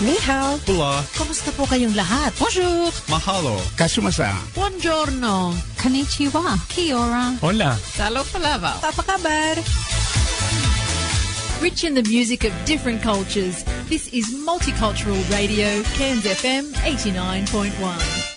Ni hao. Hola. Kumusta po kayong lahat? Bonjour. Mahalo. Kasumasa. Buongiorno. Konnichiwa. Kia ora. Hola. Salo palava. Apa kabar? Rich in the music of different cultures, this is Multicultural Radio, Cairns FM 89.1.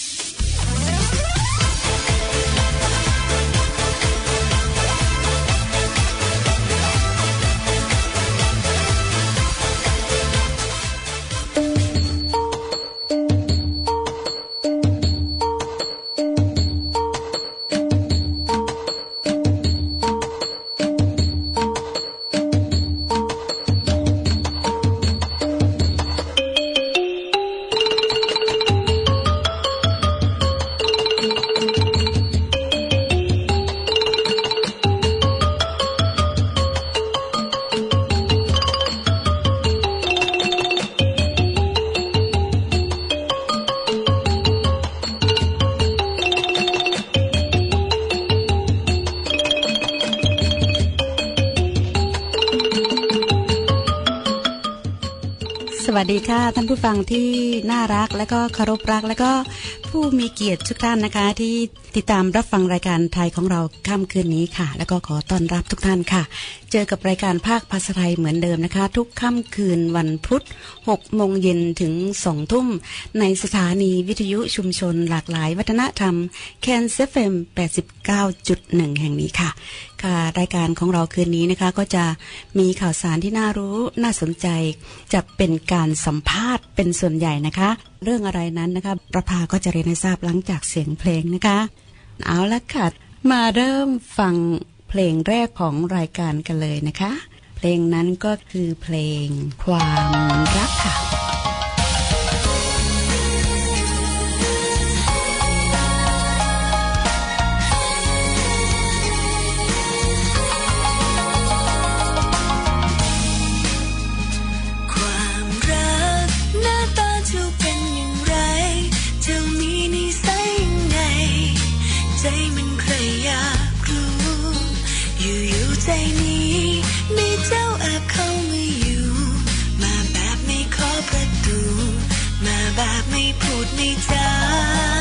สวัสดีค่ะ ท่านผู้ฟังที่น่ารักและก็เคารพรัก และก็ ผู้มีเกียรติทุกท่านนะคะ ที่ติดตามรับฟังรายการไทยของเราค่ำคืนนี้ค่ะ แล้วก็ขอต้อนรับทุกท่านค่ะ เจอกับรายการภาคภาษาไทยเหมือนเดิมนะคะ ทุกค่ำคืนวันพุธ6โมงเย็นถึง2ทุ่ม ในสถานีวิทยุชุมชนหลากหลายวัฒนธรรมแคนเซฟเอ็ม89.1 แห่งนี้ค่ะค่ะรายการของเราคืนนี้นะคะก็จะมีข่าวสารที่น่ารู้น่าสนใจ จะเป็นการสัมภาษณ์เป็นส่วนใหญ่นะคะ เรื่องอะไรนั้นนะคะ ประภาก็จะเรียนให้ทราบหลังจากเสียงเพลงนะคะ เอาละค่ะ มาเริ่มฟังเพลงแรกของรายการกันเลยนะคะ เพลงนั้นก็คือเพลงความรักค่ะ ไม่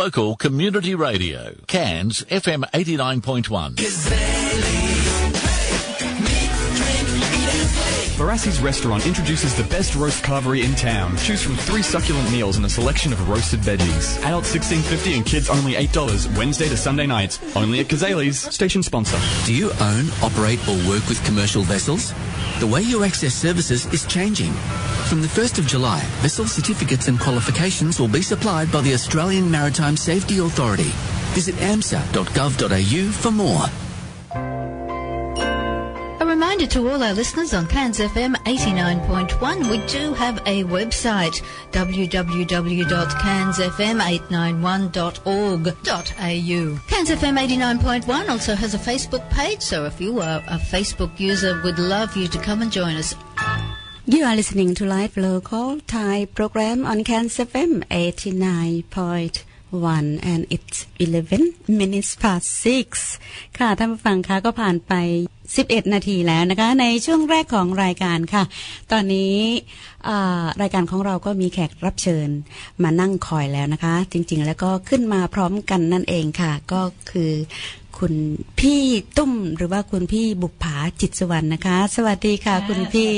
local community radio. Cairns FM 89.1. Barassi's restaurant introduces the best roast carvery in town. Choose from three succulent meals and a selection of roasted veggies. Adults sixteen fifty and kids only eight dollars. Wednesday to Sunday nights. Only at Kazali's. Station sponsor. Do you own, operate, or work with commercial vessels? The way you access services is changing. From the 1st of July, vessel certificates and qualifications will be supplied by the Australian Maritime Safety Authority. Visit amsa.gov.au for more. Reminder to all our listeners on Cairns FM 89.1, we do have a website www.cairnsfm891.org.au. Cairns FM 89.1 also has a Facebook page, so if you are a Facebook user, we'd love you to come and join us. You are listening to live local Thai program on Cairns FM 89.1 and it's 11 minutes past 6ค่ะ ท่านผู้ฟังคะก็ผ่านไป 11 นาทีแล้วนะคะ ในช่วงแรกของรายการค่ะ ตอนนี้อ่ารายการของเราก็มีแขกรับเชิญมานั่งคอยแล้วนะคะ จริง ๆ แล้วก็ขึ้นมาพร้อมกันนั่นเองค่ะ ก็คือคุณพี่ตุ้มหรือว่าคุณพี่บุปผาจิตสวรรณนะคะ สวัสดีค่ะ คุณพี่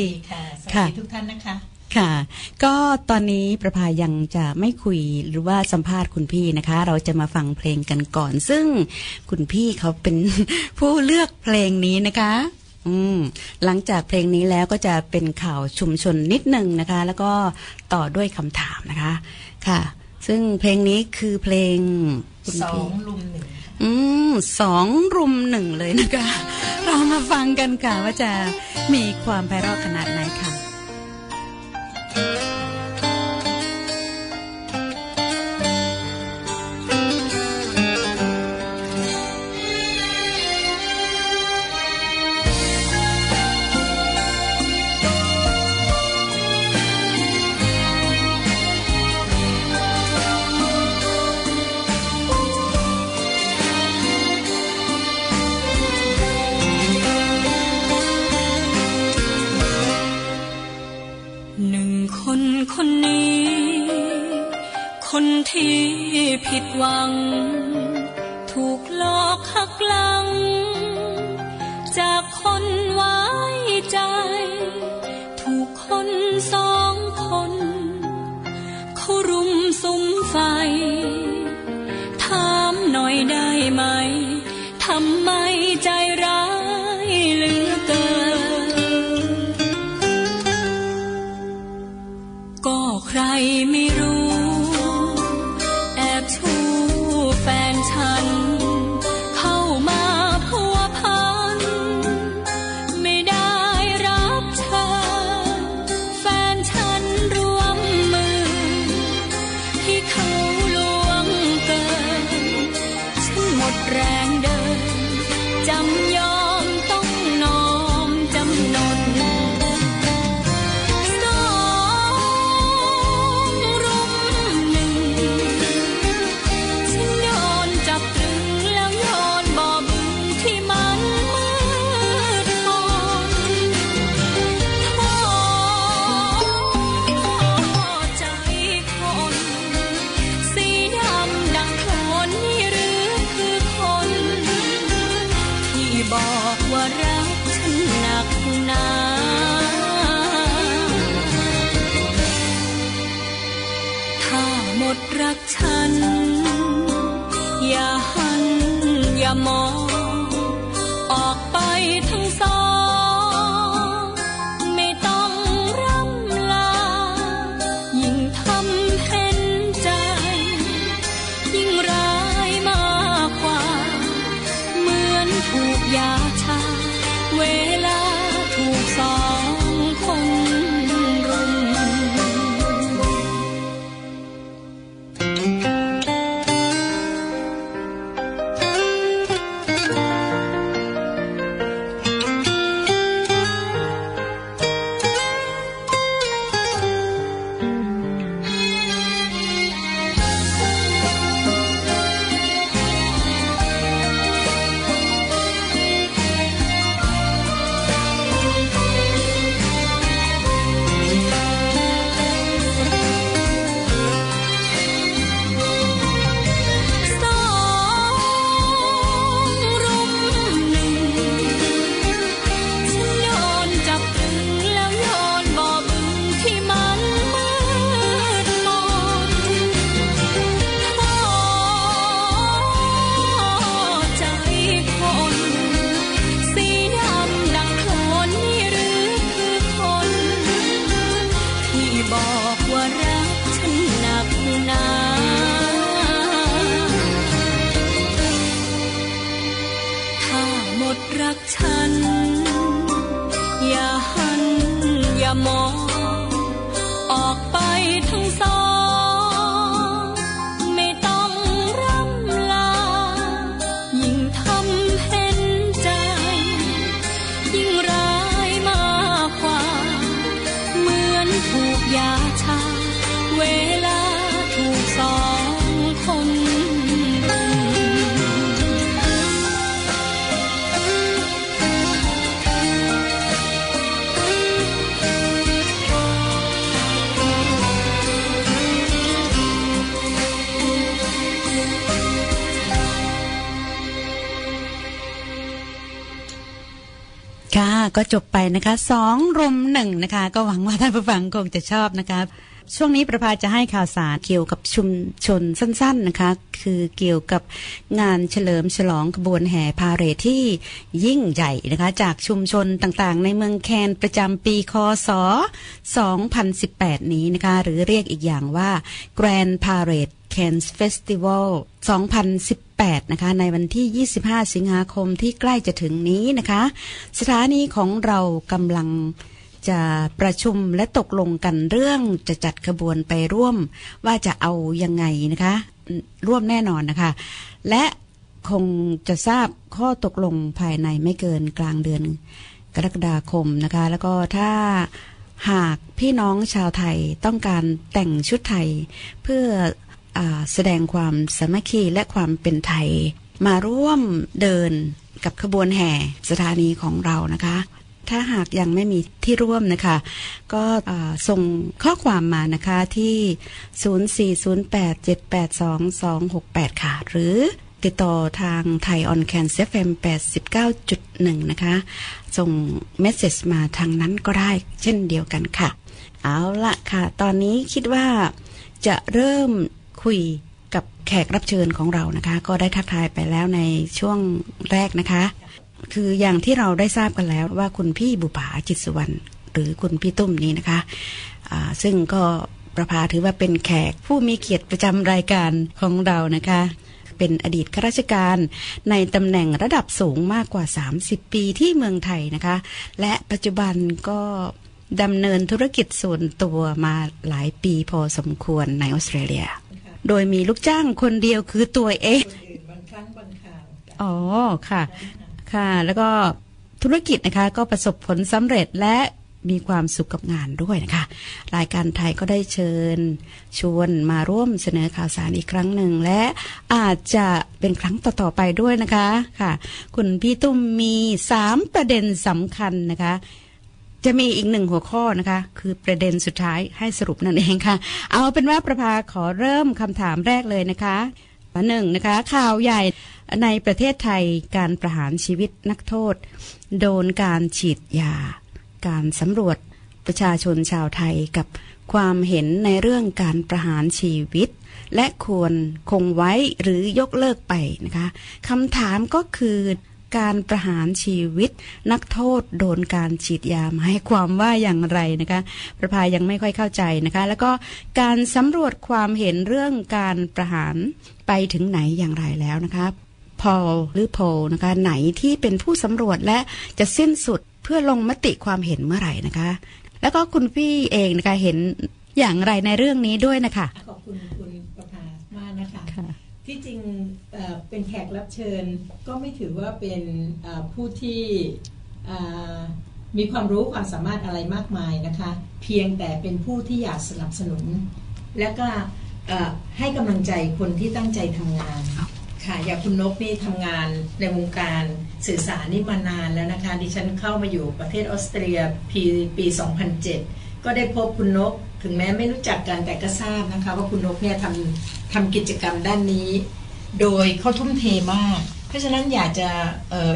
สวัสดีทุกท่านนะคะ ค่ะ ก็ตอนนี้ประภายังจะไม่คุยหรือว่าสัมภาษณ์คุณพี่นะคะ เราจะมาฟังเพลงกันก่อน ซึ่งคุณพี่เขาเป็นผู้เลือกเพลงนี้นะคะ อืม หลังจากเพลงนี้แล้วก็จะเป็นข่าวชุมชนนิดหนึ่งนะคะ แล้วก็ต่อด้วยคำถามนะคะ ค่ะ ซึ่งเพลงนี้คือเพลงคุณสอพี่งลุมหนึ่งอืมสองรุมหนึ่งเลยนะคะ เรามาฟังกันค่ะว่าจะมีความไพเราะขนาดไหนค่ะ ห คนนนี้ คนที่ผิดหวัง ถูกหลอกหักหลัง ก็จบไปนะคะสองรุมหนึ่งนะคะ ก็หวังว่าท่านผู้ฟังคงจะชอบนะคะช่วงนี้ประภาจะให้ข่าวสารเกี่ยวกับชุมชนสั้น ๆนะคะ คือเกี่ยวกับงานเฉลิมฉลองขบวนแห่พาเหรดที่ยิ่งใหญ่นะคะ จากชุมชนต่างๆ ในเมืองแคนประจำปีคศ 2018 นี้นะคะ หรือเรียกอีกอย่างว่า Grand Parade Cairns Festival 2018 8 นะคะ ในวันที่ 25 สิงหาคมที่ใกล้จะถึงนี้นะคะ สถานีของเรากำลังจะประชุมและตกลงกันเรื่องจะจัดขบวนไปร่วมว่าจะเอายังไงนะคะ ร่วมแน่นอนนะคะ และคงจะทราบข้อตกลงภายในไม่เกินกลางเดือนกรกฎาคมนะคะ แล้วก็ถ้าหากพี่น้องชาวไทยต้องการแต่งชุดไทย เพื่อ แสดงความสามัคคีและความเป็นไทย มาร่วมเดินกับขบวนแห่สถานีของเรานะคะ ถ้าหากยังไม่มีที่ร่วมนะคะ ก็ส่งข้อความมานะคะที่ 0408782268 ค่ะ หรือติดต่อทางไทย on แคนเซฟเอ็ม89.1นะคะ ส่ง message มาทางนั้นก็ได้เช่นเดียวกันค่ะ เอาละค่ะ ตอนนี้คิดว่าจะเริ่ม คุยกับแขกรับเชิญของเรานะคะ ก็ได้ทักทายไปแล้วในช่วงแรกนะคะ คืออย่างที่เราได้ทราบกันแล้วว่าคุณพี่บุปผาจิตสุวรรณหรือคุณพี่ตุ้มนี้นะคะอ่าซึ่งก็ประภาถือว่าเป็นแขกผู้มีเกียรติประจำรายการของเรานะคะ เป็นอดีตข้าราชการในตำแหน่งระดับสูงมากกว่า 30 ปีที่เมืองไทยนะคะ และปัจจุบันก็ดำเนินธุรกิจส่วนตัวมาหลายปีพอสมควรในออสเตรเลีย โดยมีลูกจ้างคนเดียวคือตัวเองบางครั้งบางคราวอ๋อค่ะ ค่ะ แล้วก็ธุรกิจนะคะ ก็ประสบผลสำเร็จและมีความสุขกับงานด้วยนะคะ รายการไทยก็ได้เชิญ ชวนมาร่วมเสนอข่าวสารอีกครั้งหนึ่งและอาจจะเป็นครั้งต่อ ๆ ไปด้วยนะคะค่ะ คุณพี่ตุ้มมีสามประเด็นสำคัญนะคะ จะมีอีกหนึ่งหัวข้อนะคะ คือประเด็นสุดท้ายให้สรุปนั่นเองค่ะ เอาเป็นว่าประภาขอเริ่มคำถามแรกเลยนะคะหนึ่งนะคะ ข่าวใหญ่ในประเทศไทยการประหารชีวิตนักโทษ โดนการฉีดยา การสำรวจประชาชนชาวไทยกับความเห็นในเรื่องการประหารชีวิต และควรคงไว้หรือยกเลิกไปนะคะคำถามก็คือ การประหารชีวิต นักโทษโดนการฉีดยาหมายความว่าอย่างไรนะคะประภายังไม่ค่อยเข้าใจนะคะ แล้วก็การสำรวจความเห็นเรื่องการประหารไปถึงไหนอย่างไรแล้วนะคะพอลหรือโพลนะคะไหนที่เป็นผู้สำรวจและจะสิ้นสุดเพื่อลงมติความเห็นเมื่อไหร่นะคะ แล้วก็คุณพี่เองนะคะเห็นอย่างไรในเรื่องนี้ด้วยนะคะขอบคุณคุณประภามากนะคะค่ะ ที่จริงเป็นแขกรับเชิญก็ไม่ถือว่าเป็นผู้ที่มีความรู้ความสามารถอะไรมากมายนะคะ เพียงแต่เป็นผู้ที่อยากสนับสนุน และก็ให้กำลังใจคนที่ตั้งใจทำงานค่ะอย่างคุณนกนี่ทำงานในวงการสื่อสารนี่มานานแล้วนะคะ ดิฉันเข้ามาอยู่ประเทศออสเตรียปีปี 2007 ก็ได้พบคุณนก ถึงแม้ไม่รู้จักกันแต่ก็ทราบนะคะ ว่าคุณนกเนี่ยทำทำกิจกรรมด้านนี้ โดยเขาทุ่มเทมาก เพราะฉะนั้นอยากจะเออ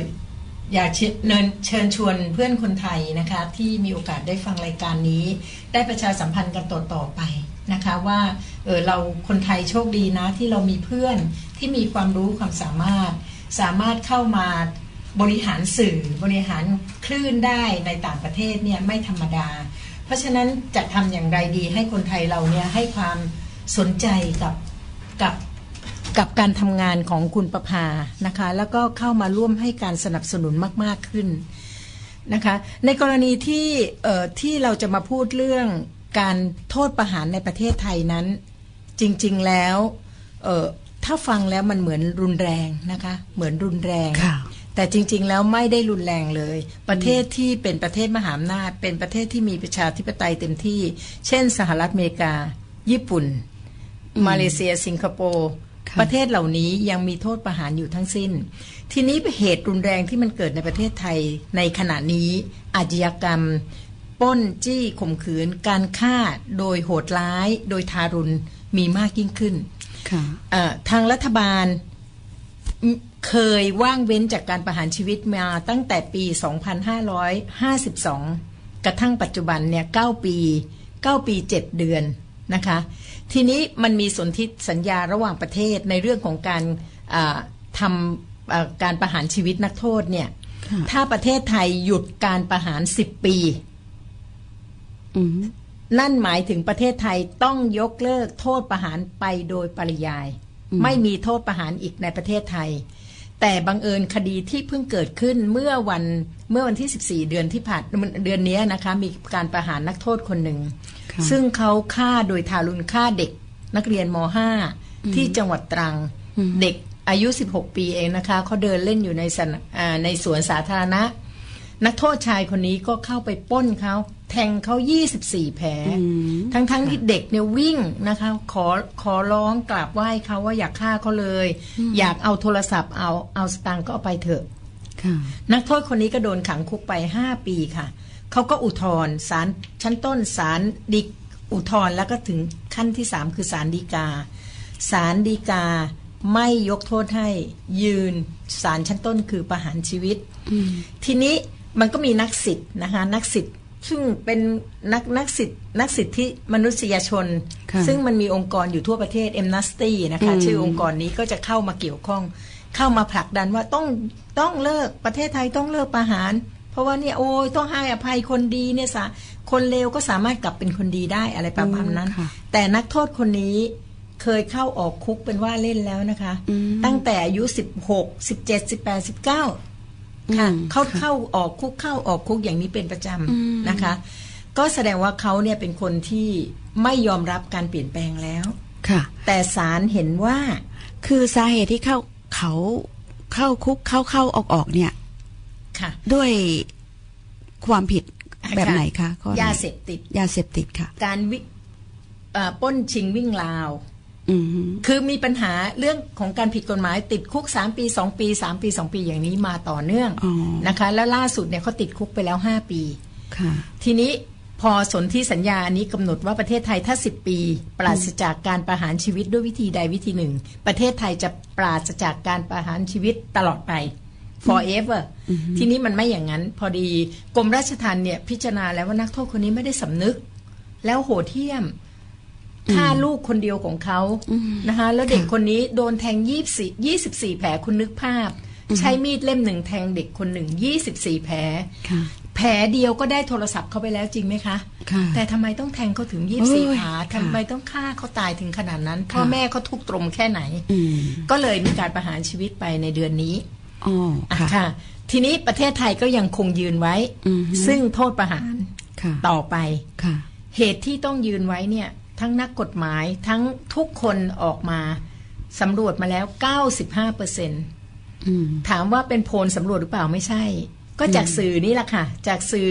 อยากเชิญเนินเชิญชวนเพื่อนคนไทยนะคะที่มีโอกาสได้ฟังรายการนี้ ได้ประชาสัมพันธ์กันต่อต่อไปนะคะว่าเออเราคนไทยโชคดีนะที่เรามีเพื่อนที่มีความรู้ความสามารถ สามารถเข้ามาบริหารสื่อบริหารคลื่นได้ในต่างประเทศเนี่ยไม่ธรรมดา เพราะฉะนั้นจะทำอย่างไรดีให้คนไทยเราเนี่ยให้ความสนใจกับกับกับการทำงานของคุณประภานะคะ แล้วก็เข้ามาร่วมให้การสนับสนุนมาก ๆขึ้นนะคะ ในกรณีที่เอ่อที่เราจะมาพูดเรื่องการโทษประหารในประเทศไทยนั้น จริงๆแล้วเอ่อถ้าฟังแล้วมันเหมือนรุนแรงนะคะ เหมือนรุนแรง แต่จริง ๆ แล้วไม่ได้รุนแรงเลย ประเทศที่เป็นประเทศมหาอำนาจ เป็นประเทศที่มีประชาธิปไตยเต็มที่ เช่น สหรัฐอเมริกา ญี่ปุ่น มาเลเซีย สิงคโปร์ค่ะประเทศเหล่านี้ยังมีโทษประหารอยู่ทั้งสิ้น ทีนี้เหตุรุนแรงที่มันเกิดในประเทศไทยในขณะนี้อาชญากรรมปล้นจี้ข่มขืน การฆ่าโดยโหดร้าย โดยทารุณมีมากยิ่งขึ้นค่ะเอ่อทางรัฐบาลม เคยว่างเว้นจากการประหารชีวิตมาตั้งแต่ปี 2552 กระทั่งปัจจุบันเนี่ย 9 ปี 9 ปี 7 เดือนนะคะ ทีนี้มันมีสนธิสัญญาระหว่างประเทศในเรื่องของการอ่าทำอ่าการประหารชีวิตนักโทษเนี่ยค่ะถ้าประเทศไทยหยุดการประหาร 10 ปีอืมนั่นหมายถึงประเทศไทยต้องยกเลิกโทษประหารไปโดยปริยาย ไม่มีโทษประหารอีกในประเทศไทย แต่บังเอิญคดีที่เพิ่งเกิดขึ้นเมื่อวันเมื่อวันที่ 14 เดือนที่ผ่านเดือนนี้นะคะ มีการประหารนักโทษคนหนึ่งค่ะซึ่งเขาฆ่าโดยทารุณฆ่าเด็กนักเรียนม .5 ที่จังหวัดตรังเด็กอายุ 16 ปีเองนะคะเขาเดินเล่นอยู่ในสนอ่าในสวนสาธารณะ นักโทษชายคนนี้ก็เข้าไปปล้นเขาแทงเขา 24 แผล ทั้งๆทที่เด็กเนี่ยวิ่งนะคะ ขอขอร้องกราบไหว้เขาว่าอยากฆ่าเขาเลย อยากเอาโทรศัพท์เอาเอาสตางค์ก็เอาไปเถอะค่ะนักโทษคนนี้ก็โดนขังคุกไป 5 ปีค่ะ เขาก็อุทธรณ์ศาลชั้นต้นศาลฎีอุทธรณ์แล้วก็ถึงขั้นที่ 3 คือศาลฎีกาศาลฎีกาไม่ยกโทษให้ยืนศาลชั้นต้นคือประหารชีวิต ทีนี้ มันก็มีนักสิทธิ์นะคะนักสิทธิ์ซึ่งเป็นนักนักสิทธิ์นักสิทธิมนุษยชนค่ะซึ่งมันมีองค์กรอยู่ทั่วประเทศ m n a s t y นะคะอืมชื่อองค์กรนี้ก็จะเข้ามาเกี่ยวข้อง เข้ามาผลักดันว่าต้องต้องเลิกประเทศไทยต้องเลิกประหาร เพราะว่าเนี่ยโอ้ยต้องให้อภัยคนดีเนี่ยสาคนเลวก็สามารถกลับเป็นคนดีได้อะไรประมาณนั้นค่ะแต่นักโทษคนนี้เคยเข้าออกคุกเป็นว่าเล่นแล้วนะคะอืมตั้งแต่อายุ16 17 18 19 ค่ะอืมเขาค่ะเข้าออกคุกเข้าออกคุกอย่างนี้เป็นประจอืมำนะคะ ก็แสดงว่าเขาเนี่ยเป็นคนที่ไม่ยอมรับการเปลี่ยนแปลงแล้วค่ะ แต่ศาลเห็นว่า คือสาเหตุที่เข้าเขาเข้าคุกเข้าเข้าออกออกเนี่ย ค่ะ ด้วยความผิดแบบไหนคะข้อไหนยาเสพติดยาเสพติดค่ะ การวิเอ่อปล้นชิงวิ่งราวอืม คือมีปัญหาเรื่องของการผิดกฎหมายติดคุก 3 ปี 2 ปี 3 ปี 2 ปีอย่างนี้มาต่อเนื่องอ๋อนะคะ แล้วล่าสุดเนี่ยเขาติดคุกไปแล้ว 5 ปีค่ะทีนี้พอสนที่สัญญาอันนี้กำหนดว่าประเทศไทยถ้า 10 ปี ปราศจากการประหารชีวิตด้วยวิธีใดวิธีหนึ่ง ประเทศไทยจะปราศจากการประหารชีวิตตลอดไป forever ทีนี้มันไม่อย่างนั้น พอดีกรมราชทัณฑ์เนี่ยพิจารณาแล้วว่านักโทษคนนี้ไม่ได้สำนึก แล้วโหดเหี้ยม ฆ่าลูกคนเดียวของเขานะคะแล้วเด็กคนนี้โดนแทงยี่สิบยี่สิบสี่แผลคุณนึกภาพ ใช้มีดเล่มหนึ่งแทงเด็กคนหนึ่งยี่สิบสี่แผลค่ะแผลเดียวก็ได้โทรศัพท์เขาไปแล้วจริงไหมคะค่ะแต่ทำไมต้องแทงเขาถึงยี่โอ้สี่ยขาค่ะทำไมต้องฆ่าเขาตายถึงขนาดนั้น พ่อค่ะแม่เขาทุกข์ตรมแค่ไหนอืมก็เลยมีการประหารชีวิตไปในเดือนนี้อ๋ออะค่ะค่ะ ทีนี้ประเทศไทยก็ยังคงยืนไว้อือฮึซึ่งโทษประหารค่ะต่อไปค่ะเหตุที่ต้องยืนไว้เนี่ย ทั้งนักกฎหมายทั้งทุกคนออกมาสำรวจมาแล้ว 95เปอร์เซ็นต์อืมถามว่าเป็นโพลสำรวจหรือเปล่าไม่ใช่ ก็จากสื่อนี่แหละค่ะ จากสื่อ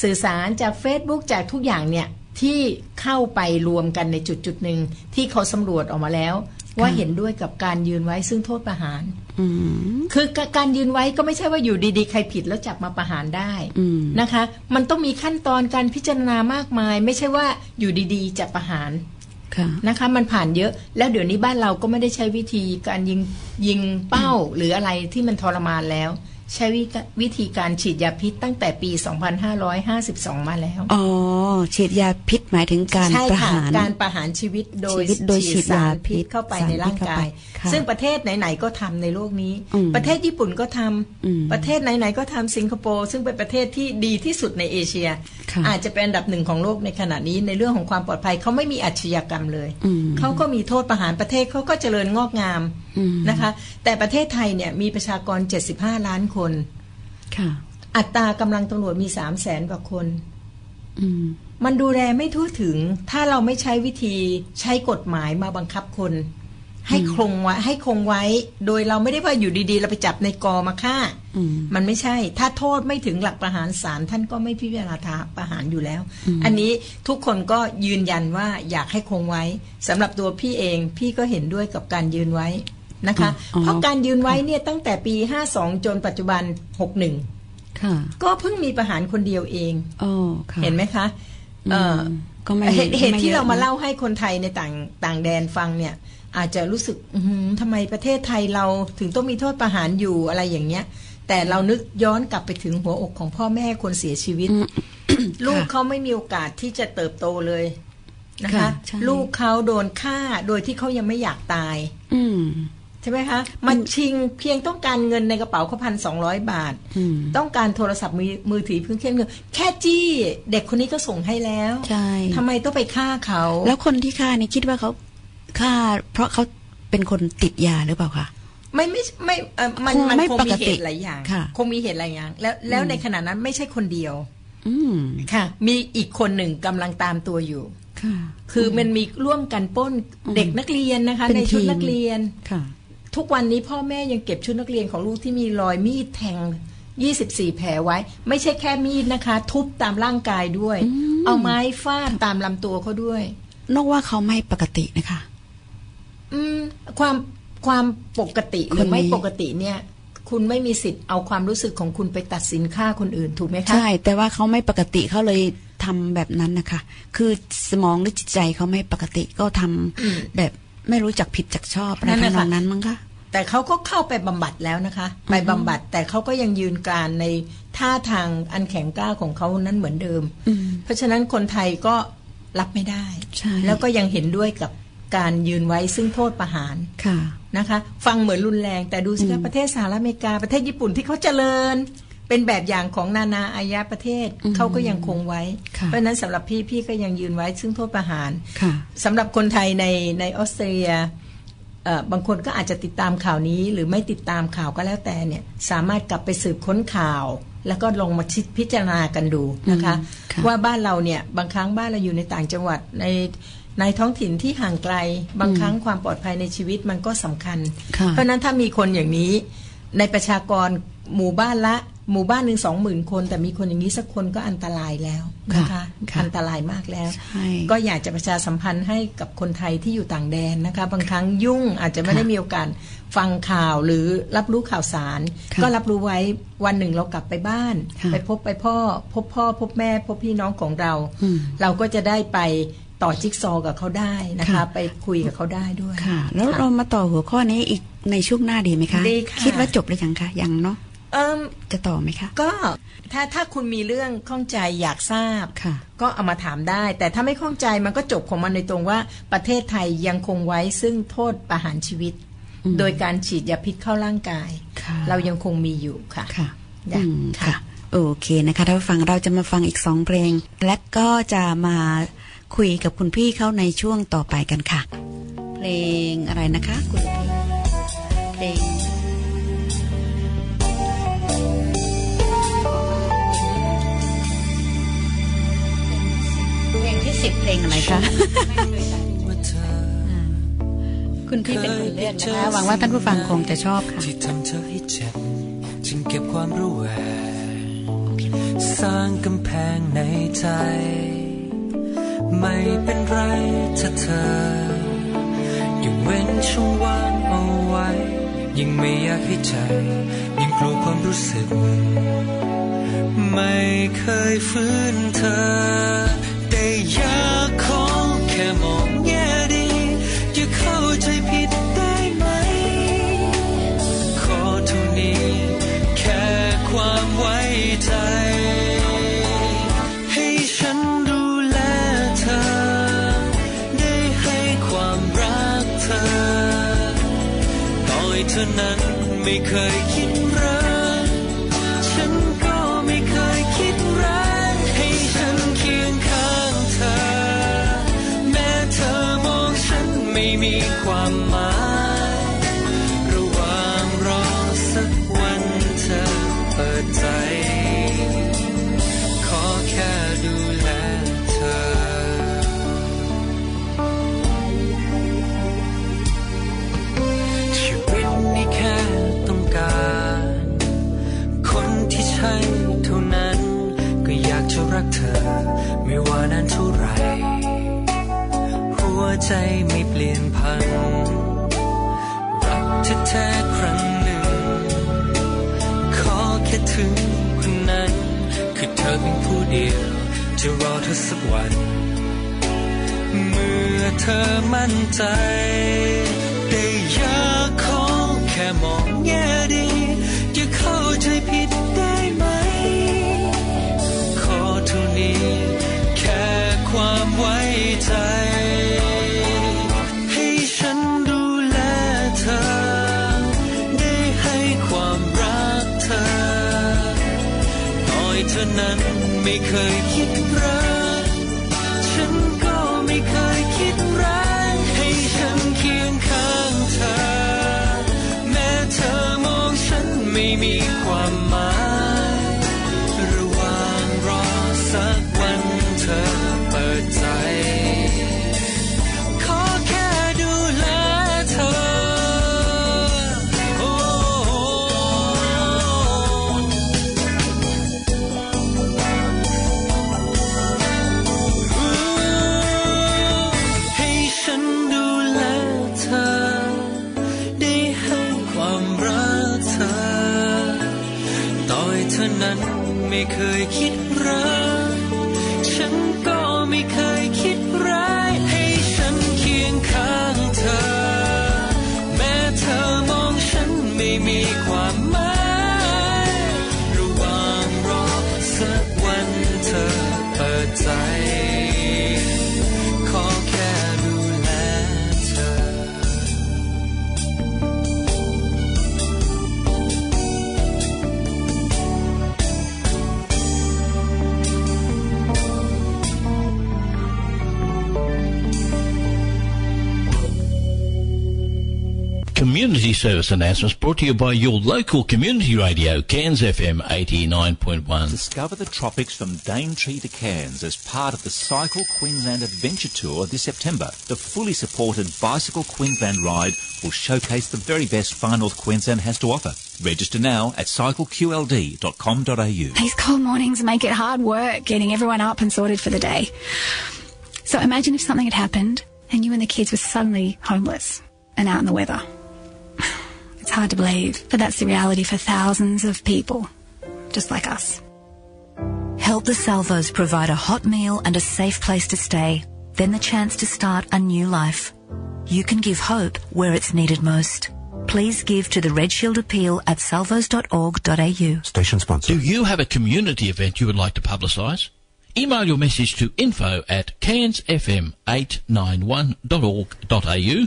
สื่อสารจาก Facebook จากทุกอย่างเนี่ยที่เข้าไปรวมกันในจุดจุดๆหนึ่งที่เขาสำรวจออกมาแล้ว ว่าเห็นด้วยกับการยืนไว้ซึ่งโทษประหารอืมคือการยืนไว้ก็ไม่ใช่ว่าอยู่ดีๆ ใครผิดแล้วจับมาประหารได้อืมนะคะ มันต้องมีขั้นตอนการพิจารณามากมาย ไม่ใช่ว่าอยู่ดีๆจะประหารค่ะนะคะมันผ่านเยอะแล้วเดี๋ยวนี้บ้านเราก็ไม่ได้ใช้วิธีการยิงยิงเป้าหรืออะไรที่มันทรมานแล้ว ใช้วิวิธีการฉีดยาพิษตั้งแต่ปี 2552 มาแล้ว อ๋อ ฉีดยาพิษหมายถึงการใช่ประค่ะหารการประหารชีวิตโดยชีวิตโดยฉีดสารยาพิพิษษเข้าไปสารในร่างพิษเข้าไปกายค่ะซึ่งประเทศไหน ๆ ก็ทำในโลกนี้อืมประเทศญี่ปุ่นก็ทำอืมประเทศไหน ๆ ก็ทำสิงคโปร์ซึ่งเป็นประเทศที่ดีที่สุดในเอเชียค่ะอาจจะเป็นอันดับหนึ่งของโลกในขณะนี้ในเรื่องของความปลอดภัยเขาไม่มีอาชญากรรมเลยอืมเขาก็มีโทษประหารประเทศเขาก็เจริญงอกงามอืมนะคะ แต่ประเทศไทยเนี่ยมีประชากร 75 ล้านคนค่ะอัตรากำลังตำรวจมีสามแสนกว่าคนอืมมันดูแลไม่ทั่วถึง ถ้าเราไม่ใช้วิธีใช้กฎหมายมาบังคับคน ให้คงไว้ให้คงไว้ โดยเราไม่ได้ว่าอยู่ดีๆ เราไปจับในกอมาฆ่าอืมมันไม่ใช่ ถ้าโทษไม่ถึงหลักประหารศาลท่านก็ไม่พิจารณาทาประหารอยู่แล้วอืมอันนี้ทุกคนก็ยืนยันว่าอยากให้คงไว้สำหรับตัวพี่เอง พี่ก็เห็นด้วยกับการยืนไว้ นะคะอ๋อเพราะการยืนไว้เนี่ยตั้งแต่ปี 52 จนปัจจุบัน 61ค่ะก็เพิ่งมีประหารคนเดียวเองโอ้ค่ะเห็นไหมคะเอ่อมก็ไม่เหตุเหตุไม่ที่ยอะเรามานะเล่าให้คนไทยในต่างต่างแดนฟังเนี่ย อาจจะรู้สึกอื้อหือทำไมประเทศไทยเราถึงต้องมีโทษประหารอยู่อะไรอย่างเงี้ย แต่เรานึกย้อนกลับไปถึงหัวอกของพ่อแม่คนเสียชีวิต ลูกเขาไม่มีโอกาสที่จะเติบโตเลยนะคะค่ะใช่ลูกเขาโดนฆ่าโดยที่เขายังไม่อยากตายอืม ใช่ไหมคะมันชิงเพียงต้องการเงินในกระเป๋าเขาพันสองร้อยบาทอืมต้องการโทรศัพท์มือมือถือเพิ่งแค่เงินแค่จี้เด็กคนนี้ก็ส่งให้แล้วใช่ทำไมต้องไปฆ่าเขา แล้วคนที่ฆ่านี่คิดว่าเขาฆ่า เพราะเขาเป็นคนติดยาหรือเปล่าคะไม่ไม่ไม่เอ่อมันคงมันไม่คงปมีกเหติตุหลายอย่างค่ะคงมีเหตุหลายอย่าง แล้วแล้วในขณะนั้นไม่ใช่คนเดียวอืมค่ะ มีอีกคนหนึ่งกำลังตามตัวอยู่ค่ะคือมันมีร่วมกันปล้นเด็กนักเรียนนะคะเป็นในชุดทีมนักเรียนค่ะ ทุกวันนี้พ่อแม่ยังเก็บชุดนักเรียนของลูกที่มีรอยมีดแทง 24 แผลไว้ ไม่ใช่แค่มีดนะคะ ทุบตามร่างกายด้วยอืมเอาไม้ฟาดตามลำตัวเขาด้วยนกว่าเขาไม่ปกตินะคะ อืม ความความปกติหรือไม่คนนี้ปกติเนี่ย คุณไม่มีสิทธิ์เอาความรู้สึกของคุณไปตัดสินค่าคนอื่นถูกไหมคะใช่ แต่ว่าเขาไม่ปกติเขาเลยทำแบบนั้นนะคะ คือสมองหรือจิตใจเขาไม่ปกติก็ทำแบบ ไม่รู้จักผิดจากชอบอะไรนั่นทำน่ะนองค่ะนั้นมั้งคะแต่เขาก็เข้าไปบำบัดแล้วนะคะ ไปบำบัดแต่เขาก็ยังยืนกรานในท่าทางอันแข็งกล้าของเขานั้นเหมือนเดิมอืมเพราะฉะนั้นคนไทยก็รับไม่ได้ใช่แล้วก็ยังเห็นด้วยกับการยืนไว้ซึ่งโทษประหารค่ะนะคะ ฟังเหมือนรุนแรงแต่ดูสิคะประเทศสหรัฐอเมริกาประเทศญี่ปุ่นที่เขาเจริญ เป็นแบบอย่างของนานาอายะประเทศอืมเขาก็ยังคงไว้ค่ะเพราะฉะนั้นสำหรับพี่พี่ก็ยังยืนไว้ ซึ่งโทษประหารค่ะสำหรับคนไทยในในออสเตรเลียเอ่อบางคนก็อาจจะติดตามข่าวนี้ หรือไม่ติดตามข่าวก็แล้วแต่เนี่ยสามารถกลับไปสืบค้นข่าว แล้วก็ลองมาคิดพิจารณากันดูนะคะอืมค่ะว่าบ้านเราเนี่ยบางครั้งบ้านเราอยู่ในต่างจังหวัดในในท้องถิ่นที่ห่างไกล บางครั้งความปลอดภัยในชีวิตมันก็สำคัญค่ะเพราะฉะนั้นถ้ามีคนอย่างนี้ในประชากรหมู่บ้านละหมู่บ้านหนึ่งสองหมื่นคน แต่มีคนอย่างนี้สักคนก็อันตรายแล้วนะคะค่ะค่ะอันตรายมากแล้วใช่ก็อยากจะประชาสัมพันธ์ให้กับคนไทยที่อยู่ต่างแดนนะคะ บางครั้งยุ่งอาจจะไม่ค่ะได้มีโอกาสฟังข่าวหรือรับรู้ข่าวสารค่ะก็รับรู้ไว้วันหนึ่งเรากลับไปบ้านค่ะไปพบไปพ่อ พบพ่อ พบแม่ พบพี่น้องของเราอืมเราก็จะได้ไปต่อจิ๊กซอว์กับเขาได้นะคะค่ะไปคุยกับเขาได้ด้วยค่ะ แล้วเรามาต่อหัวข้อนี้อีกในช่วงหน้าดีไหมคะดีค่ะคิดว่าจบหรือยังคะยังเนาะ เอิ่มจะต่อไหมคะ ก็ถ้าถ้าคุณมีเรื่องข้องใจอยากทราบ ค่ะ ก็เอามาถามได้ แต่ถ้าไม่ข้องใจมันก็จบของมันในตรงว่าประเทศไทยยังคงไว้ซึ่งโทษประหารชีวิต อืม โดยการฉีดยาพิษเข้าร่างกาย ค่ะเรายังคงมีอยู่ค่ะ ค่ะจ้ะอืมค่ะ ค่ะ โอเคนะคะท่านผู้ฟังเราจะมาฟังอีกสองเพลง และก็จะมาคุยกับคุณพี่เข้าในช่วงต่อไปกันค่ะ เพลงอะไรนะคะ คุณพี่เพลง สิบเพลงอะไรคะคุณพี่เป็นคนเลือกนะคะหวังว่าท่านผู้ฟังคงจะชอบค่ะที่ทำเธอให้เจ็บจึงเก็บความรู้แวงสร้างกำแพงในใจ ไม่เป็นไรถ้าเธอ ยังเว้นช่องว่างเอาไว้ ยังไม่อยากให้ใจ ยังกลัวความรู้สึก ไม่เคยฟื้นเธอแต่ อยากขอแค่มองแง่ดีอย่าเข้าใจผิดได้ไหม ขอเท่านี้ แค่ความไว้ใจ ให้ฉันดูแลเธอ ได้ให้ความรักเธอต่อยเธอนั้นไม่เคยคิด ไม่มีความหมายระหว่างรอสักวันเธอเปิดใจ ขอแค่ดูแลเธอ ชีวิตนี้แค่ต้องการ คนที่ใช่เท่านั้น ก็อยากจะรักเธอ ไม่ว่านานเท่าไหร่หัวใจ ธอแท้ครั้งหนึ่ง ขอแค่ถึงคนนั้น คือเธอเพียงผู้เดียว จะรอเธอสักวัน เมื่อเธอมั่นใจได้อยากขอแค่มองแง่ดีอย่าเข้าใจผิดได้ไหม ขอเท่านี้ แค่ความไว้ใจ ไม่เคยคิด service announcements brought to you by your local community radio, Cairns FM 89.1. Discover the tropics from Daintree to Cairns as part of the Cycle Queensland Adventure Tour this September. The fully supported Bicycle Queensland ride will showcase the very best Far North Queensland has to offer. Register now at cycleqld.com.au. These cold mornings make it hard work getting everyone up and sorted for the day. So imagine if something had happened and you and the kids were suddenly homeless and out in the weather. It's hard to believe, but that's the reality for thousands of people just like us. Help the Salvos provide a hot meal and a safe place to stay, then the chance to start a new life. You can give hope where it's needed most. Please give to the Red Shield Appeal at salvos.org.au. Station sponsor. Do you have a community event you would like to publicise? Email your message to info at cairnsfm891.org.au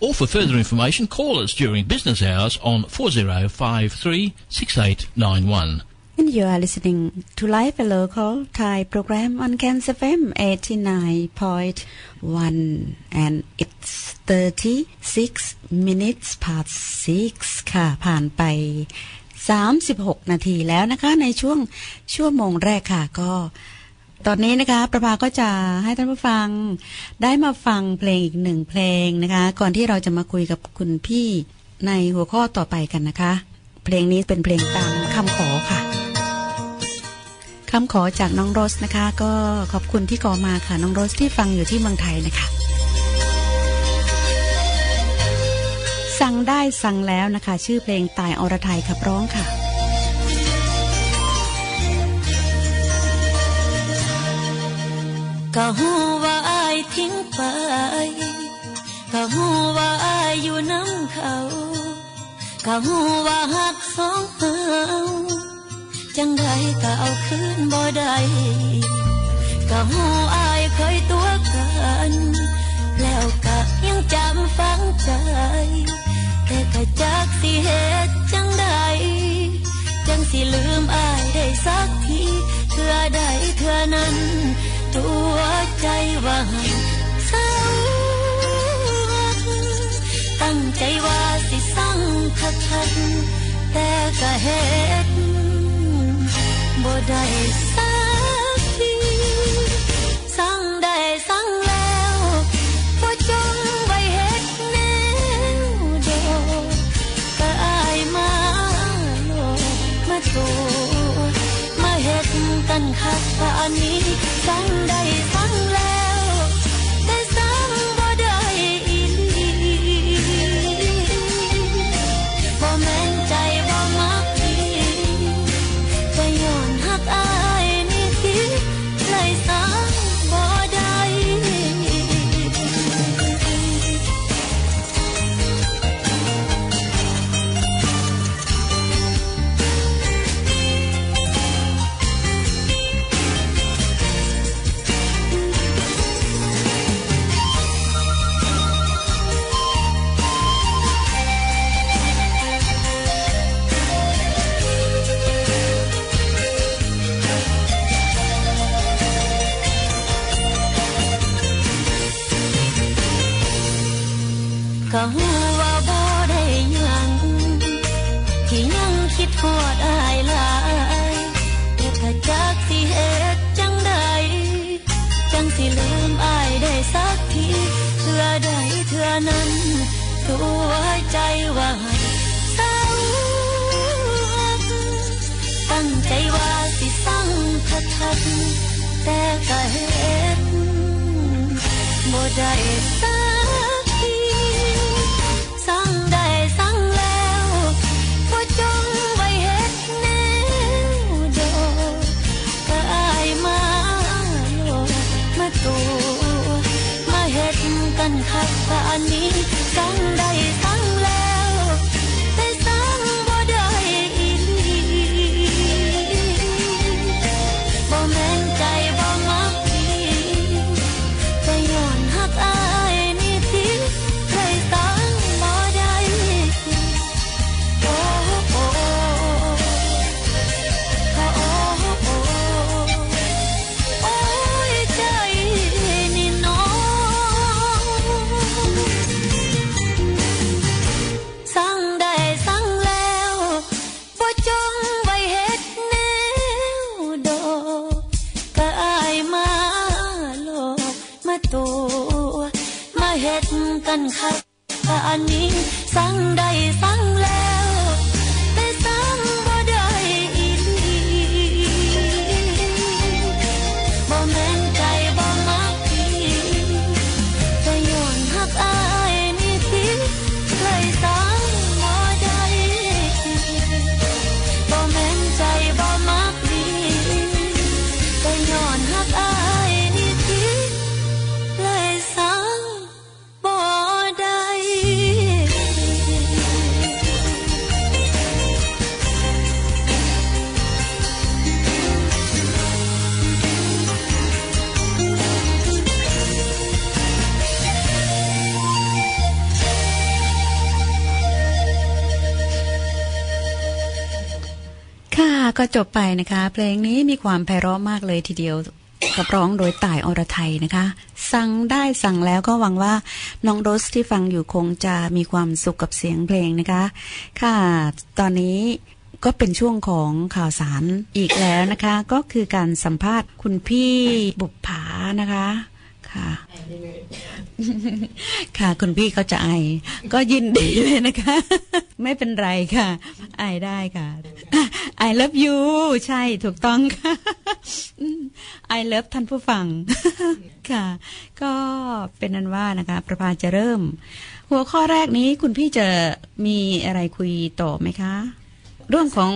or for further information call us during business hours on 40536891. And you are listening to Live and Local Thai program on Cairns FM 89.1 and it's 36 minutes past 6 ค่ะ ผ่านไป 36 นาทีแล้วนะคะ ในช่วงชั่วโมงแรกค่ะ ก็ ตอนนี้นะคะประภาก็จะให้ท่านผู้ฟังได้มาฟังเพลงอีกหนึ่งเพลงนะคะ ก่อนที่เราจะมาคุยกับคุณพี่ในหัวข้อต่อไปกันนะคะ เพลงนี้เป็นเพลงตามคำขอค่ะคำขอจากน้องโรสนะคะ ก็ขอบคุณที่ขอมาค่ะ น้องโรสที่ฟังอยู่ที่เมืองไทยนะคะ สั่งได้สั่งแล้วนะคะ ชื่อเพลงตายอรไทยขับร้องค่ะ ก็หูว่าอายทิ้งไปก็หูว่าอายอยู่น้ำเขาก็หูว่าหักสองเฮาจังใดก็เอาคืนบ่ได้ก็หูอายเคยตัวกันแล้วก็ยังจำฝังใจแต่ก็จักสิเหตุจังใดจังสิลืมอายได้สักทีเทื่อใดเทื่อนั้น ตัวใจว่างเศร้าตั้งใจว่าสิสั่งคักคักแต่ก็เฮ็ดบ่ได้สั มา นั้นตัวใจว่าให้เศร้าตั้งใจว่าสิสั่งพัทัดแต่ก็เห็นบ่ได้สัก ก็จบไปนะคะ เพลงนี้มีความไพเราะมากเลยทีเดียวกับร้องโดยต่ายอรไทยนะคะ สั่งได้สั่งแล้วก็หวังว่าน้องโรสที่ฟังอยู่คงจะมีความสุขกับเสียงเพลงนะคะ ค่ะ ตอนนี้ก็เป็นช่วงของข่าวสารอีกแล้วนะคะ ก็คือการสัมภาษณ์คุณพี่บุปผานะคะ ค่ะ ค่ะคุณพี่เขาจะไอ ก็ยินดีเลยนะคะ ไม่เป็นไรค่ะ ไอได้ค่ะ I love you ใช่ถูกต้องค่ะ I love ท่านผู้ฟัง ค่ะ ก็เป็นนั้นว่านะคะ ประพาจะเริ่ม หัวข้อแรกนี้คุณพี่จะมีอะไรคุยต่อไหมคะ เรื่องของ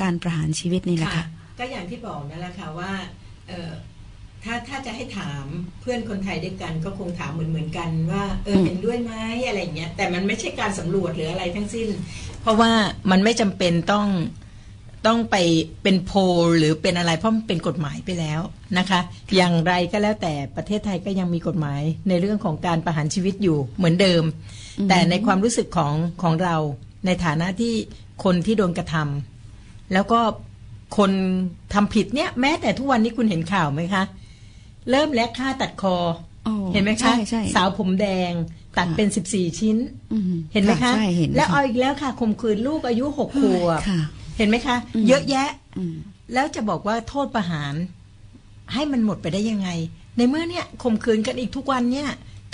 การประหารชีวิตนี่แหละค่ะ ก็อย่างที่บอกนั่นแหละค่ะว่าเถ้าถ้าจะให้ถามเพื่อนคนไทยด้วยกัน ก็คงถามเหมือนเหมือนๆกันว่าเอออืมเห็นด้วยไหมอะไรอย่างเงี้ยแต่มันไม่ใช่การสำรวจหรืออะไรทั้งสิ้น เพราะว่ามันไม่จำเป็นต้องต้องไปเป็นโพลหรือเป็นอะไรเพราะมันเป็นกฎหมายไปแล้วนะคะ อย่างไรก็แล้วแต่ประเทศไทยก็ยังมีกฎหมายในเรื่องของการประหารชีวิตอยู่เหมือนเดิมอืมแต่ในความรู้สึกของของเราในฐานะที่คนที่โดนกระทำแล้วก็คนทำผิดเนี่ยแม้แต่ทุกวันนี้คุณเห็นข่าวไหมคะ เริ่มแลกค่าตัดคอโอ้เห็นไหมใช่คะใช่สาวผมแดงตัดเป็นสิบสี่ชิ้นอืมเห็นไหมคะใช่เห็นแล้วค่ะเอาอีกแล้วค่ะข่มขืนลูกอายุหกขวบค่ะเห็นไหมคะอืมเยอะแยะอืมแล้วจะบอกว่าโทษประหาร ให้มันหมดไปได้ยังไง ในเมื่อเนี่ยข่มขืนกันอีกทุกวันเนี่ย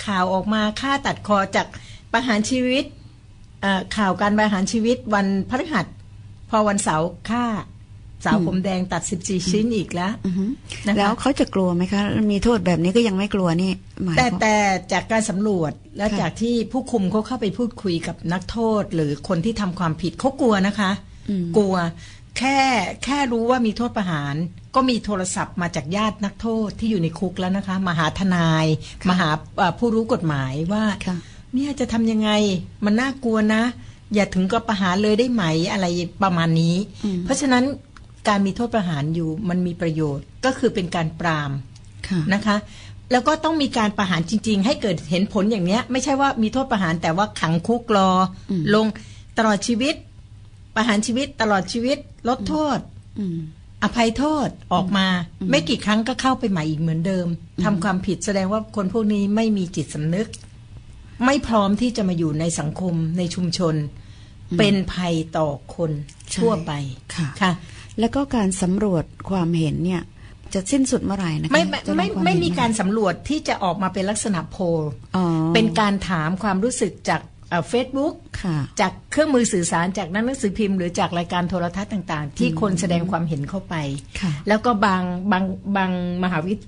ข่าวออกมาฆ่าตัดคอจากประหารชีวิตเอ่อข่าวการประหารชีวิตวันพฤหัส พอวันเสาร์ฆ่า สาวอืมผมแดงตัดสิบสี่ชิ้นอีกแล้วอือฮึนะคะแล้วเขาจะกลัวไหมคะ มีโทษแบบนี้ก็ยังไม่กลัวนี่หมายแต่ความแต่จากการสำรวจและค่ะจากที่ผู้คุมเขาเข้าไปพูดคุยกับนักโทษ หรือคนที่ทำความผิดเขากลัวนะคะอืมกลัวแค่แค่รู้ว่ามีโทษประหาร ก็มีโทรศัพท์มาจากญาตินักโทษที่อยู่ในคุกแล้วนะคะมาหาทนายมาหาเอ่อผู้รู้กฎหมายว่าค่ะเนี่ยจะทำยังไงมันน่ากลัวนะ อย่าถึงกับประหารเลยได้ไหมอะไรประมาณนี้อืมเพราะฉะนั้น การมีโทษประหารอยู่มันมีประโยชน์ก็คือเป็นการปรามค่ะนะคะ แล้วก็ต้องมีการประหารจริง ๆ ให้เกิดเห็นผลอย่างเนี้ย ไม่ใช่ว่ามีโทษประหารแต่ว่าขังคุกรออมลงตลอดชีวิต ประหารชีวิตตลอดชีวิต ลดโทษอืมอภัยโทษออกมาอืมไม่กี่ครั้งก็เข้าไปใหม่อีกเหมือนเดิมทำความผิดแสดงว่าคนพวกนี้ไม่มีจิตสำนึก ไม่พร้อมที่จะมาอยู่ในสังคมในชุมชน เป็นภัยต่อคนทั่วไปค่ะค่ะ แล้วก็การสำรวจความเห็นเนี่ยจะสิ้นสุดเมื่อไหร่นะคะไม่ไม่จะไม่ควไม่เห็นมีเอหการสำรวจที่จะออกมาเป็นลักษณะโพลอ๋อเป็นการถามความรู้สึกจากเฟซบุ๊กค่ะจากเครื่องมือสื่อสารจากหนังสือพิมพ์หรือจากรายการโทรทัศน์ต่างๆ ที่คนแสดงความเห็นเข้าไปค่ะแล้วก็บางบางบางมหาวิท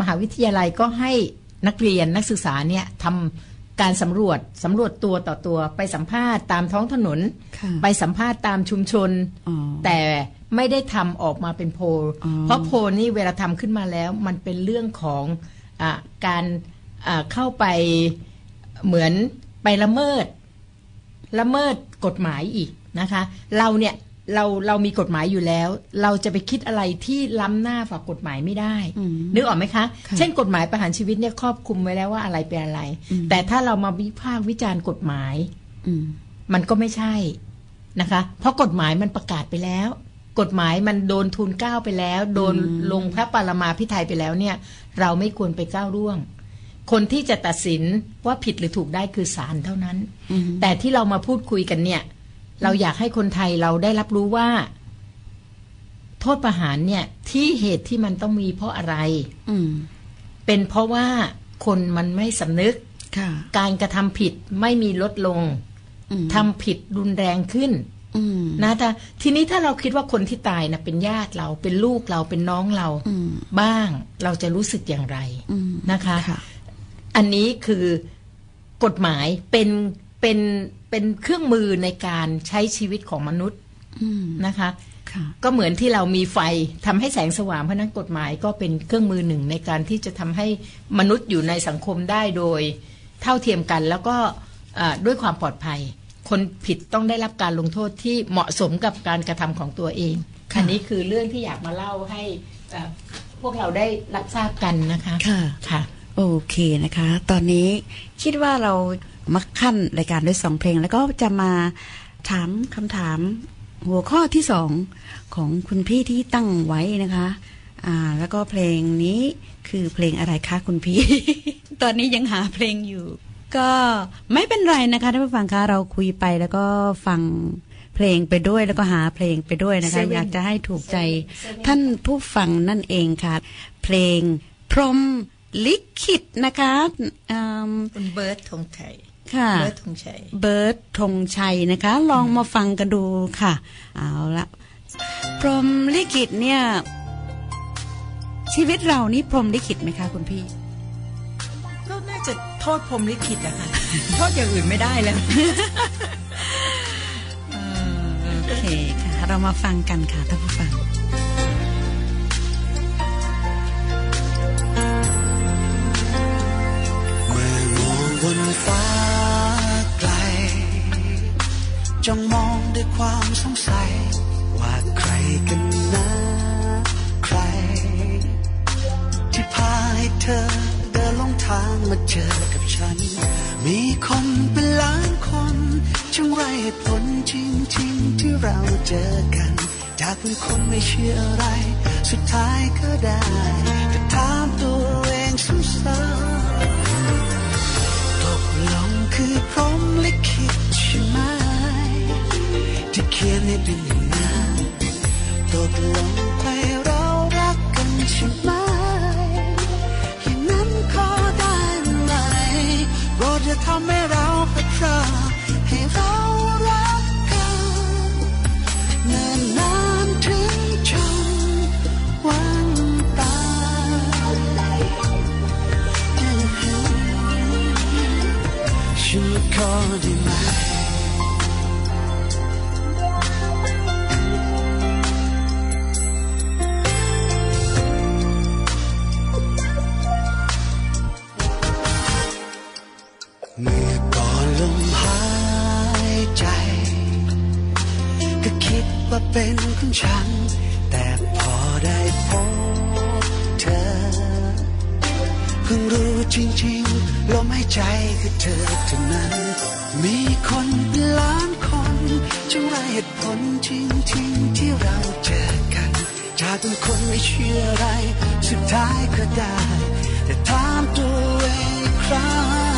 มหาวิทยาลัยก็ให้นักเรียนนักศึกษาเนี่ยทำการสำรวจสำรวจตัวต่อตัวไปสัมภาษณ์ตามท้องถนนค่ะไปสัมภาษณ์ตามชุมชนอ๋อแต่ ไม่ได้ทำออกมาเป็นโพลอ๋อ เพราะโพลนี่เวลาทำขึ้นมาแล้ว มันเป็นเรื่องของอาการอ่าเข้าไปเหมือนไปละเมิด ละเมิดกฎหมายอีกนะคะ เราเนี่ยเราเรามีกฎหมายอยู่แล้ว เราจะไปคิดอะไรที่ล้ำหน้าฝ่ากฎหมายไม่ได้ อืม นึกออกไหมคะ ค่ะเช่นกฎหมายประหารชีวิตเนี่ยครอบคลุมไว้แล้วว่าอะไรเป็นอะไร อืม แต่ถ้าเรามาวิพากษ์วิจารณ์กฎหมาย อืม มันก็ไม่ใช่นะคะ เพราะกฎหมายมันประกาศไปแล้ว กฎหมายมันโดนทูลเกล้าไปแล้ว โดนลงพระปรมาพิไทยไปแล้วเนี่ย เราไม่ควรไปก้าวร่วง คนที่จะตัดสินว่าผิดหรือถูกได้คือศาลเท่านั้นอืมแต่ที่เรามาพูดคุยกันเนี่ย เราอยากให้คนไทยเราได้รับรู้ว่า โทษประหารเนี่ย ที่เหตุที่มันต้องมีเพราะอะไรอืมเป็นเพราะว่าคนมันไม่สำนึกค่ะการกระทำผิดไม่มีลดลงอืมทำผิดรุนแรงขึ้นอืม นะแต่ทีนี้ถ้าเราคิดว่าคนที่ตายนะเป็นญาติเราเป็นลูกเราเป็นน้องเราอืมบ้างเราจะรู้สึกอย่างไรอืมนะคะค่ะอันนี้คือกฎหมายเป็นเป็นเป็นเครื่องมือในการใช้ชีวิตของมนุษย์อืมนะคะค่ะก็เหมือนที่เรามีไฟทำให้แสงสว่างเพราะฉะนั้นกฎหมายก็เป็นเครื่องมือหนึ่งในการที่จะทำให้มนุษย์อยู่ในสังคมได้โดยเท่าเทียมกัน แล้วก็อ่าด้วยความปลอดภัย คนผิดต้องได้รับการลงโทษที่เหมาะสมกับการกระทำของตัวเองค่ะอันนี้คือเรื่องที่อยากมาเล่าให้อ่าพวกเราได้รับทราบกันนะคะค่ะค่ะ โอเคนะคะ ตอนนี้คิดว่าเรามาขั้นรายการด้วยสองเพลง แล้วก็จะมาถามคำถามหัวข้อที่สองของคุณพี่ที่ตั้งไว้นะคะอ่าแล้วก็เพลงนี้คือเพลงอะไรคะคุณพี่ ตอนนี้ยังหาเพลงอยู่ ก็ไม่เป็นไรนะคะท่านผู้ฟังคะเราคุยไปแล้วก็ฟังเพลงไปด้วยแล้วก็หาเพลงไปด้วยนะคะ Seven อยากจะให้ถูกใจท่านผู้ฟังนั่นเองค่ะ เพลงพรหมลิขิตนะคะอืมคุณเบิร์ตธงชัยค่ะเบิร์ตธงชัยเบิร์ตธงชัยนะคะ ลองมาฟังกันดูค่ะ เอาละพรหมลิขิตเนี่ย ชีวิตเรานี่พรหมลิขิตไหมคะคุณพี่ก็น่า จะโทษพรหมลิขิตอะค่ะ โทษอย่างอื่นไม่ได้แล้วโอเคค่ะ เรามาฟังกันค่ะท่านผู้ฟังเมื่อมองบนฟ้าไกลจ้องมองด้วยความสงสัย ว่าใครกันนะ มาเจอกับฉัน มีคนเป็นล้านคนช่างไรเหตุผลจริงๆที่เราเจอกัน จากเป็นคนไม่เชื่ออะไร สุดท้ายก็ได้แต่ถามตัวเองซ้ำๆตกลงคือพรหมลิขิตใช่ไหมที่เขียนให้เป็นอย่างนั้นตกลงให้เรารักกันใช่ไหม จะทำให้เราพลาดพลาให้เรารักกันเนิ่นนานถึงจนวันตายฉันขอได้ไหม ว่าเป็นของฉัน แต่พอได้พบเธอ เพิ่งรู้จริงๆลมหายใจคือเธอเท่านั้น มีคนเป็นล้านคนจึงไรเหตุผลจริงๆที่เราเจอกัน จากเป็นคนไม่เชื่ออะไร สุดท้ายก็ได้ แต่ถามตัวเองอีกครั้ง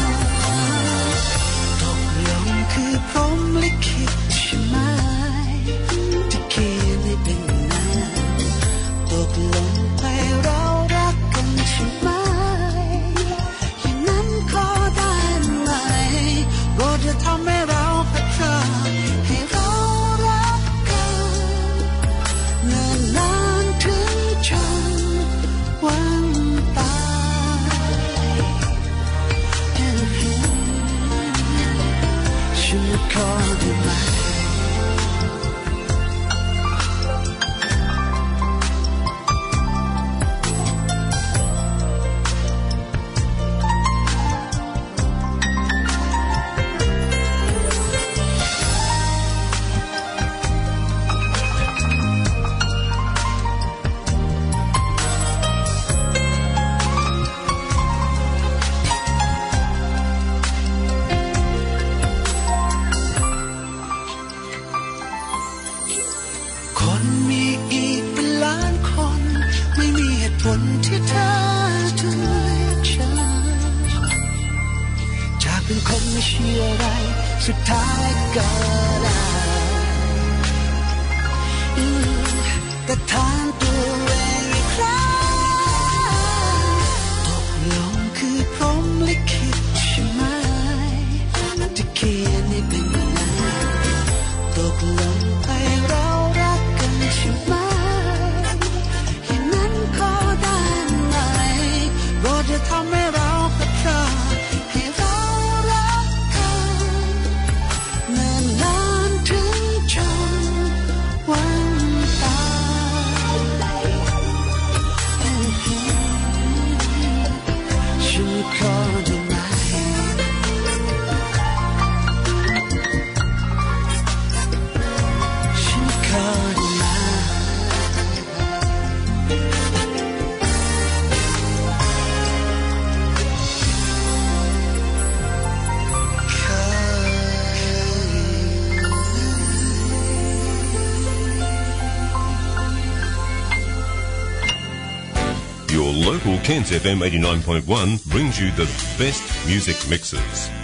FM 89.1 brings you the best music mixes.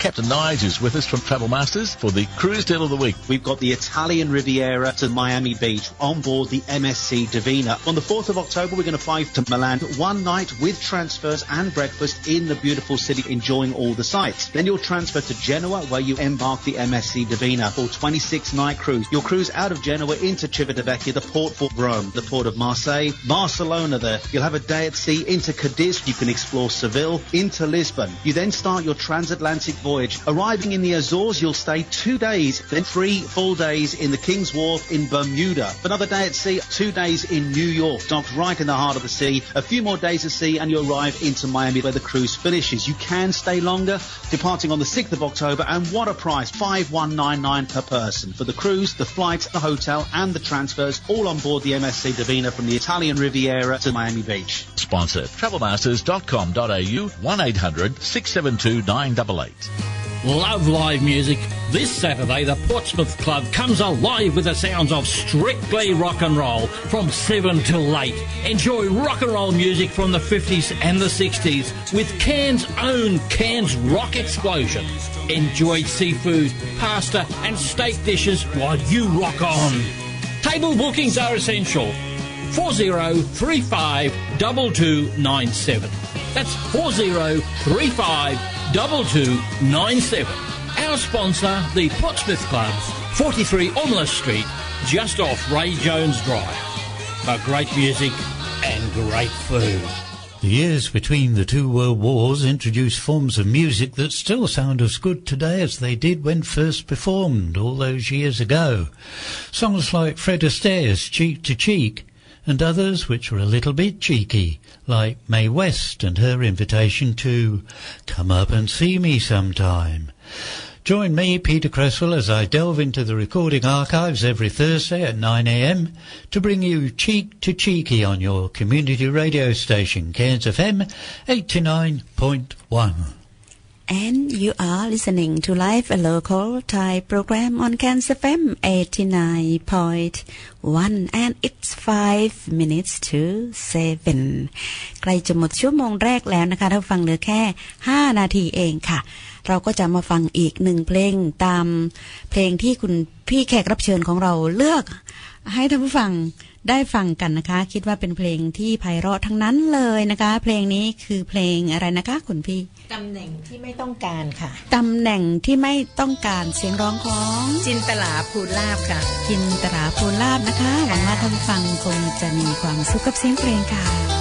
Captain Nige is with us from Travel Masters for the cruise deal of the week. We've got the Italian Riviera to Miami Beach on board the MSC Divina. On the 4th of October, we're going to fly to Milan. One night with transfers and breakfast in the beautiful city, enjoying all the sights. Then you'll transfer to Genoa, where you embark the MSC Divina for 26 night cruise. You'll cruise out of Genoa into Civitavecchia, the port for Rome, the port of Marseille, Barcelona there. You'll have a day at sea into Cadiz. You can explore Seville, into Lisbon. You then start your transatlantic voyage. Arriving in the Azores, you'll stay two days, then three full days in the King's Wharf in Bermuda. Another day at sea, two days in New York, docked right in the heart of the sea. A few more days at sea and you arrive into Miami where the cruise finishes. You can stay longer, departing on the 6th of October and what a price, 5199 per person. For the cruise, the flights, the hotel and the transfers, all on board the MSC Divina from the Italian Riviera to Miami Beach. Sponsor travelmasters.com.au 1800 672 988. Love live music. This Saturday, the Portsmouth Club comes alive with the sounds of strictly rock and roll from 7 till 8. Enjoy rock and roll music from the 50s and the 60s with Cairns' own Cairns Rock Explosion. Enjoy seafood, pasta, and steak dishes while you rock on. Table bookings are essential. 4035 2297. That's 4035 2297. Our sponsor, the Portsmouth Club, 43 Omla Street, just off Ray Jones Drive. For great music and great food. The years between the two world wars introduced forms of music that still sound as good today as they did when first performed all those years ago. Songs like Fred Astaire's Cheek to Cheek and others which were a little bit cheeky, like Mae West and her invitation to Come Up and See Me Sometime. Join me, Peter Cresswell, as I delve into the recording archives every Thursday at 9am to bring you Cheek to Cheeky on your community radio station, Cairns FM 89.1. And you are listening to Live a Local Thai program on Cairns FM 89.1 and it's 5 minutes to 7 ใกล้จะหมดชั่วโมงแรกแล้วนะคะถ้าฟังเหลือแค่ 5 นาทีเองค่ะ เราก็จะมาฟังอีกหนึ่งเพลงตามเพลงที่คุณพี่แขกรับเชิญของเราเลือก ให้ท่านผู้ฟัง ได้ฟังกันนะคะ คิดว่าเป็นเพลงที่ไพเราะทั้งนั้นเลยนะคะ เพลงนี้คือเพลงอะไรนะคะคุณพี่ตำแหน่งที่ไม่ต้องการค่ะตำแหน่งที่ไม่ต้องการเสียงร้องของจินตลาภูลาบค่ะ จินตราภูลาบนะคะหวังว่าท่านผู้ฟังคงจะมีความสุขกับเสียงเพลงค่ะ